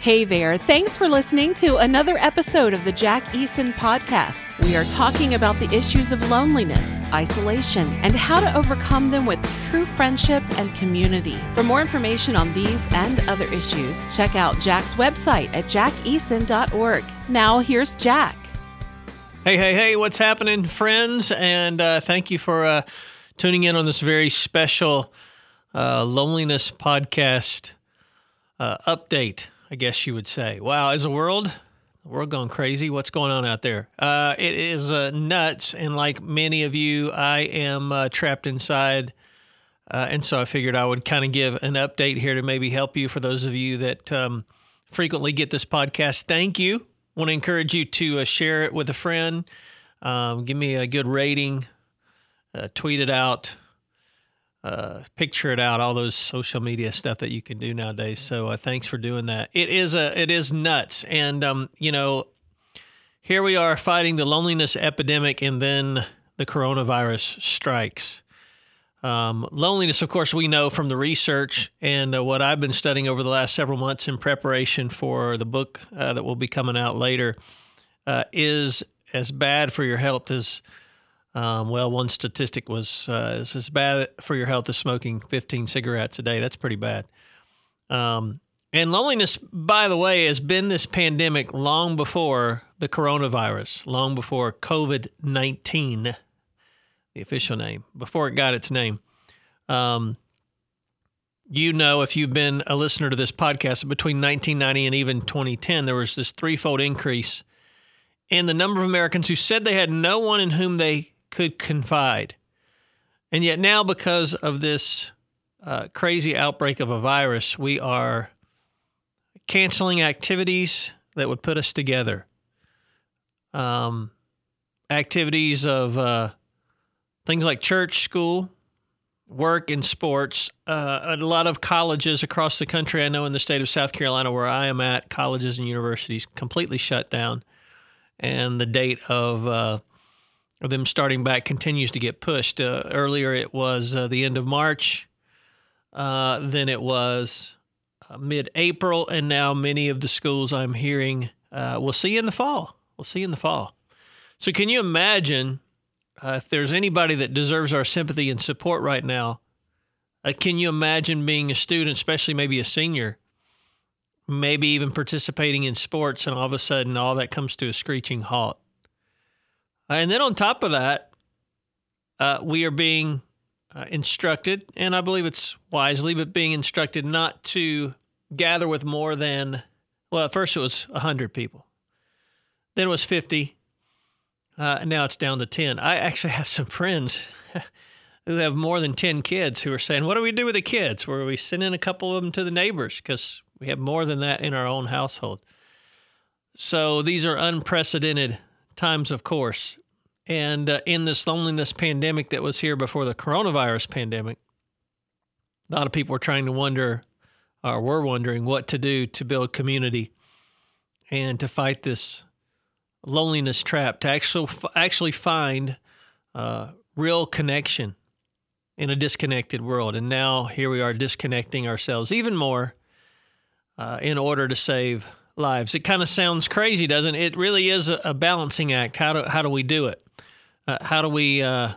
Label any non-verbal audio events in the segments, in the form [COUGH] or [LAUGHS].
Hey there. Thanks for listening to another episode of the Jack Eason podcast. We are talking about the issues of loneliness, isolation, and how to overcome them with true friendship and community. For more information on these and other issues, check out Jack's website at jackeason.org. Now, here's Jack. Hey, hey, hey, what's happening, friends? And uh, thank you for uh, tuning in on this very special uh, loneliness podcast uh, update. I guess you would say. Wow, is the world the world gone crazy? What's going on out there? Uh, it is uh, nuts, and like many of you, I am uh, trapped inside, uh, and so I figured I would kind of give an update here to maybe help you. For those of you that um, frequently get this podcast, thank you. Want to encourage you to uh, share it with a friend. Um, give me a good rating. Uh, tweet it out uh, picture it out, all those social media stuff that you can do nowadays. So uh, thanks for doing that. It is a it is nuts, and um, you know, here we are fighting the loneliness epidemic, and then the coronavirus strikes. Um, loneliness, of course, we know from the research and uh, what I've been studying over the last several months in preparation for the book uh, that will be coming out later, uh, is as bad for your health as um, well, one statistic was uh, it's as bad for your health as smoking 15 cigarettes a day. That's pretty bad. Um, and loneliness, by the way, has been this pandemic long before the coronavirus, long before COVID 19, the official name, before it got its name. Um, you know, if you've been a listener to this podcast, between 1990 and even 2010, there was this threefold increase in the number of Americans who said they had no one in whom they could confide. And yet, now, because of this uh, crazy outbreak of a virus, we are canceling activities that would put us together. Um, activities of uh, things like church, school, work, and sports. Uh, a lot of colleges across the country, I know in the state of South Carolina, where I am at, colleges and universities completely shut down. And the date of of them starting back continues to get pushed. Uh, earlier, it was uh, the end of March, uh, then it was uh, mid April, and now many of the schools I'm hearing uh, we'll see in the fall. We'll see in the fall. So, can you imagine uh, if there's anybody that deserves our sympathy and support right now? can you imagine being a student, especially maybe a senior, maybe even participating in sports, and all of a sudden all that comes to a screeching halt? And then on top of that, uh, we are being uh, instructed, and I believe it's wisely, but being instructed not to gather with more than, well, at first it was 100 people, then it was 50, uh, now it's down to 10. I actually [LAUGHS] have some friends [LAUGHS] who have more than 10 kids who are saying, What do we do with the kids? Where we send in a couple of them to the neighbors because we have more than that in our own household. So these are unprecedented times, of course. And uh, in this loneliness pandemic that was here before the coronavirus pandemic, a lot of people were trying to wonder, or were wondering, what to do to build community and to fight this loneliness trap, to actually actually find uh, real connection in a disconnected world. And now here we are disconnecting ourselves even more uh, in order to save lives. It kind of sounds crazy, doesn't it? It really is a, a balancing act. How do how do we do it? Uh, how do we uh,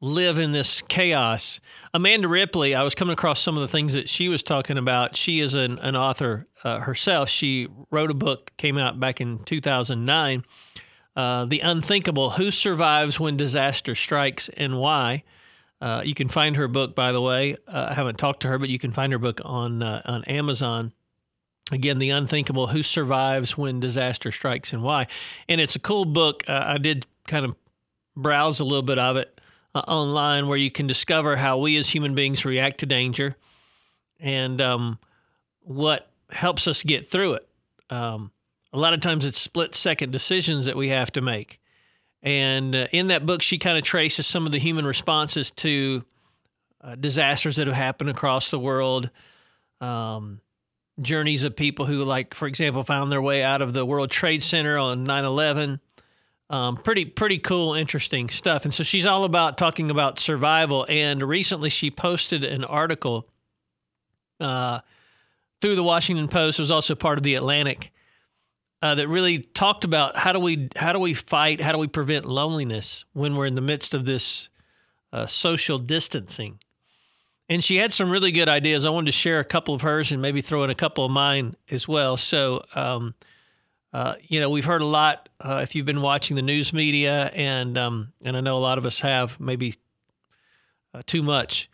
live in this chaos? Amanda Ripley, I was coming across some of the things that she was talking about. She is an, an author uh, herself. She wrote a book, came out back in 2009, uh, The Unthinkable Who Survives When Disaster Strikes and Why. Uh, you can find her book, by the way. Uh, I haven't talked to her, but you can find her book on on Amazon again the unthinkable who survives when disaster strikes and why and it's a cool book uh, i did kind of browse a little bit of it uh, online where you can discover how we as human beings react to danger and um, what helps us get through it. Um, a lot of times it's split second decisions that we have to make. And uh, in that book, she kind of traces some of the human responses to uh, disasters that have happened across the world. Um, journeys of people who, like, for example, found their way out of the World Trade Center on 9 11 um, pretty pretty cool, interesting stuff. And so she's all about talking about survival. And recently she posted an article uh, through the Washington Post. It was also part of the Atlantic uh, that really talked about how do we how do we fight, how do we prevent loneliness when we're in the midst of this uh, social distancing. And she had some really good ideas. I wanted to share a couple of hers and maybe throw in a couple of mine as well. So, um, uh, you know, we've heard a lot uh, if you've been watching the news media, and um, and I know a lot of us have maybe uh, too much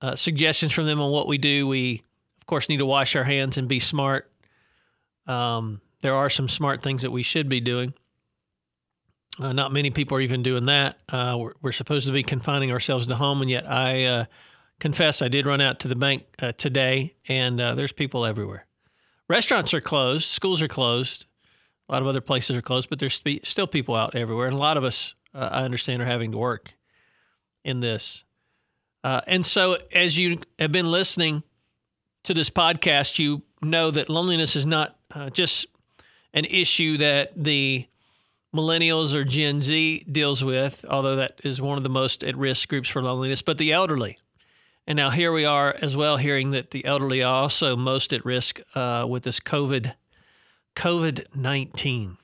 uh, suggestions from them on what we do. We, of course, need to wash our hands and be smart. Um, there are some smart things that we should be doing. Uh, not many people are even doing that. We're, we're, supposed to be confining ourselves to home, and yet I confess I did run out to the bank today, and there's people everywhere. Restaurants are closed, schools are closed, a lot of other places are closed, but there's still people out everywhere, and a lot of us, uh, I understand, are having to work in this. and so, as you have been listening to this podcast, you know that loneliness is not just an issue that the millennials or Gen Z deals with, although that is one of the most at risk groups for loneliness, but the elderly. And now here we are as well, hearing that the elderly are also most at risk uh, with this COVID COVID nineteen.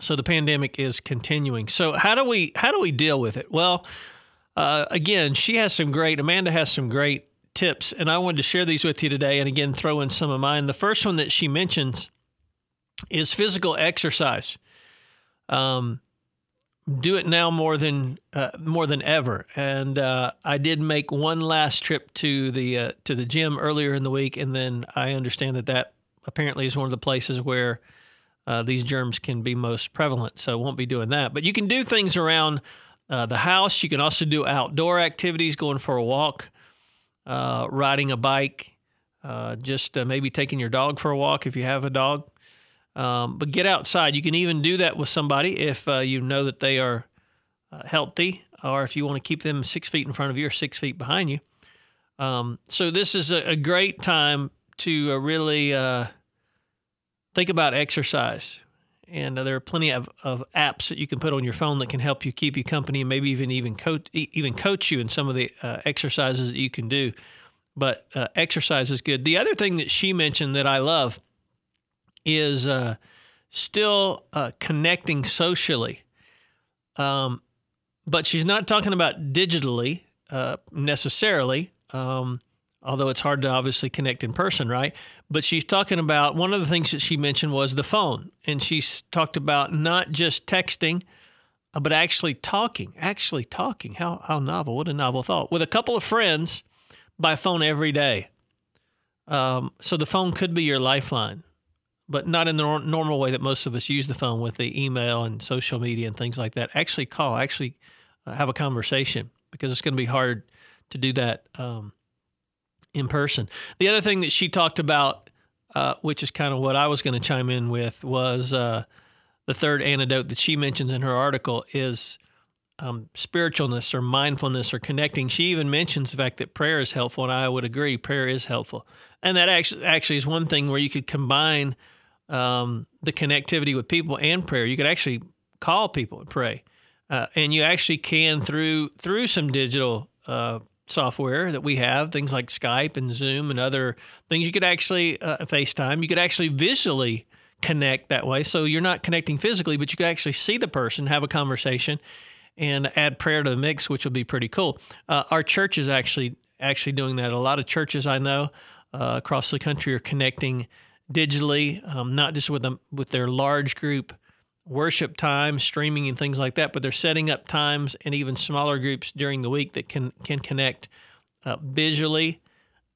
So the pandemic is continuing. So how do we how do we deal with it? Well, uh, again, she has some great. Amanda has some great tips, and I wanted to share these with you today. And again, throw in some of mine. The first one that she mentions is physical exercise. Um, do it now more than uh, more than ever. And uh, I did make one last trip to the uh, to the gym earlier in the week, and then I understand that that apparently is one of the places where uh, these germs can be most prevalent. So won't be doing that. But you can do things around uh, the house. You can also do outdoor activities, going for a walk, uh, riding a bike, just maybe taking your dog for a walk if you have a dog. Um, but get outside. You can even do that with somebody if uh, you know that they are uh, healthy, or if you want to keep them six feet in front of you or six feet behind you. Um, so this is a, a, great time to uh, really uh, think about exercise. And uh, there are plenty of, of apps that you can put on your phone that can help you keep you company, and maybe even even coach even coach you in some of the uh, exercises that you can do. But exercise is good. The other thing that she mentioned that I love is uh, still uh, connecting socially. Um, but she's not talking about digitally uh, necessarily, um, although it's hard to obviously connect in person, right? But she's talking about one of the things that she mentioned was the phone. And she's talked about not just texting, uh, but actually talking, actually talking. How, how novel, what a novel thought. With a couple of friends by phone every day. Um, so the phone could be your lifeline but not in the normal way that most of us use the phone with the email and social media and things like that. Actually, call, actually uh, have a conversation because it's going to be hard to do that um, in person. The other thing that she talked about, uh, which is kind of what I was going to chime in with, was uh, the third antidote that she mentions in her article is um, spiritualness or mindfulness or connecting. She even mentions the fact that prayer is helpful, and I would agree, prayer is helpful. And that actually actually is one thing where you could combine um, the connectivity with people and prayer. You could actually call people and pray, uh, and you actually can through through some digital uh, software that we have, things like Skype and Zoom and other things. You could actually uh, FaceTime. You could actually visually connect that way. So you're not connecting physically, but you could actually see the person, have a conversation, and add prayer to the mix, which would be pretty cool. Uh, our church is actually actually doing that. A lot of churches I know uh, across the country are connecting digitally, um, not just with them with their large group worship time, streaming and things like that, but they're setting up times and even smaller groups during the week that can can connect uh, visually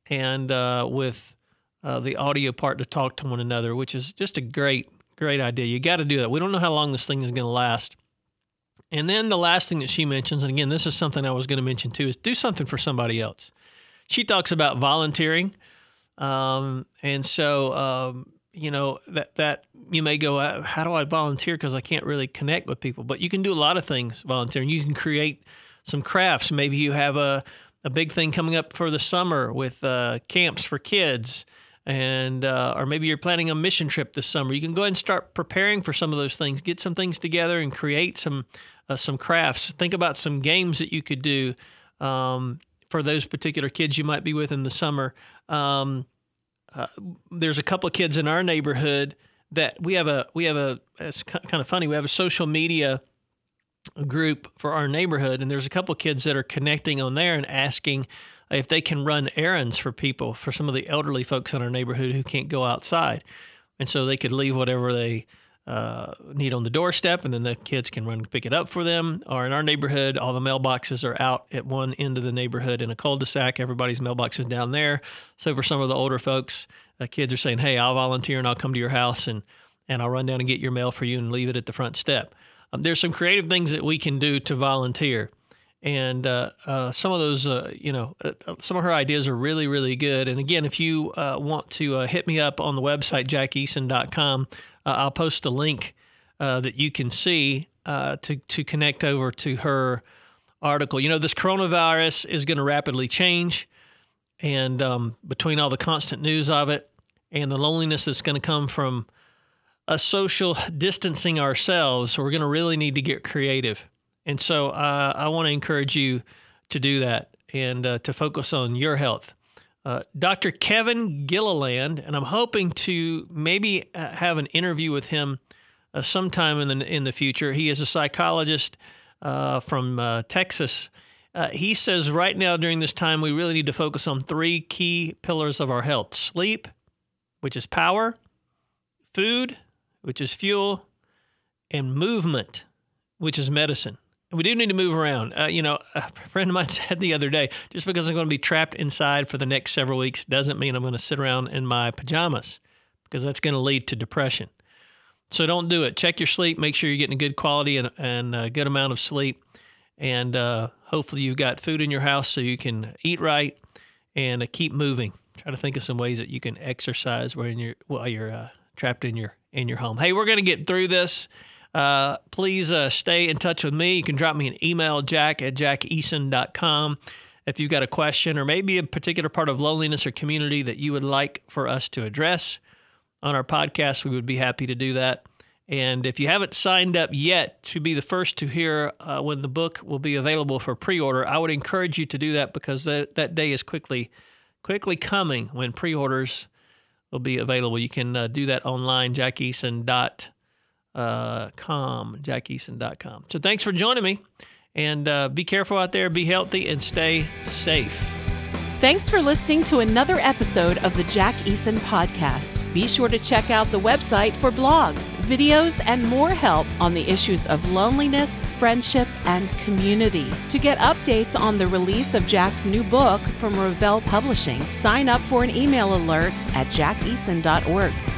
and uh, with uh, the audio part to talk to one another, which is just a great great idea. You got to do that. We don't know how long this thing is going to last. And then the last thing that she mentions, and again, this is something I was going to mention too, is do something for somebody else. She talks about volunteering. Um, and so, um, you know, that, that you may go, uh, how do I volunteer? Because I can't really connect with people. But you can do a lot of things volunteering. You can create some crafts. Maybe you have a, a big thing coming up for the summer with uh, camps for kids and uh, or maybe you're planning a mission trip this summer. You can go ahead and start preparing for some of those things. Get some things together and create some uh, some crafts. Think about some games that you could do um, for those particular kids you might be with in the summer. Um, uh, there's a couple of kids in our neighborhood that we have a we have a it's kind of funny we have a social media group for our neighborhood and there's a couple of kids that are connecting on there and asking if they can run errands for people for some of the elderly folks in our neighborhood who can't go outside. And so they could leave whatever they uh, need on the doorstep, and then the kids can run pick it up for them. Or in our neighborhood, all the mailboxes are out at one end of the neighborhood in a cul-de-sac. Everybody's mailbox is down there. So for some of the older folks, uh, kids are saying, "Hey, I'll volunteer and I'll come to your house and and I'll run down and get your mail for you and leave it at the front step." Um, there's some creative things that we can do to volunteer and uh, uh, some of those, uh, you know, some of her ideas are really, really good. And again, if you want to hit me up on the website, jackeason.com, I'll post a link that you can see to, to connect over to her article. You know, this coronavirus is going to rapidly change. And um, between all the constant news of it and the loneliness that's going to come from us social distancing ourselves, we're going to really need to get creative. And so uh, I want to encourage you to do that and uh, to focus on your health. Uh, Dr. Kevin Gilliland, and I'm hoping to maybe uh, have an interview with him uh, sometime in the in the future. He is a psychologist uh, from Texas. he says right now during this time we really need to focus on three key pillars of our health: sleep, which is power, food, which is fuel, and movement, which is medicine we do need to move around. Uh, you know, a friend of mine [LAUGHS] said the other day, just because I'm going to be trapped inside for the next several weeks doesn't mean I'm going to sit around in my pajamas because that's going to lead to depression. So don't do it. Check your sleep. Make sure you're getting a good quality and, and a good amount of sleep. And uh, hopefully you've got food in your house so you can eat right and uh, keep moving. Try to think of some ways that you can exercise while you're, while you're uh, trapped in your in your home. Hey, we're going to get through this. Uh, please uh, stay in touch with me. You can drop me an email, jack at jackeason.com. If you've got a question or maybe a particular part of loneliness or community that you would like for us to address on our podcast, we would be happy to do that. And if you haven't signed up yet to be the first to hear uh, when the book will be available for pre-order, I would encourage you to do that because that, that day is quickly quickly coming when pre-orders will be available. You can uh, do that online, jackeason.com uh, com, jackeason.com. So thanks for joining me. And uh, be careful out there, be healthy, and stay safe. Thanks for listening to another episode of the Jack Eason Podcast. Be sure to check out the website for blogs, videos, and more help on the issues of loneliness, friendship, and community. To get updates on the release of Jack's new book from Revell Publishing, sign up for an email alert at jackeason.org.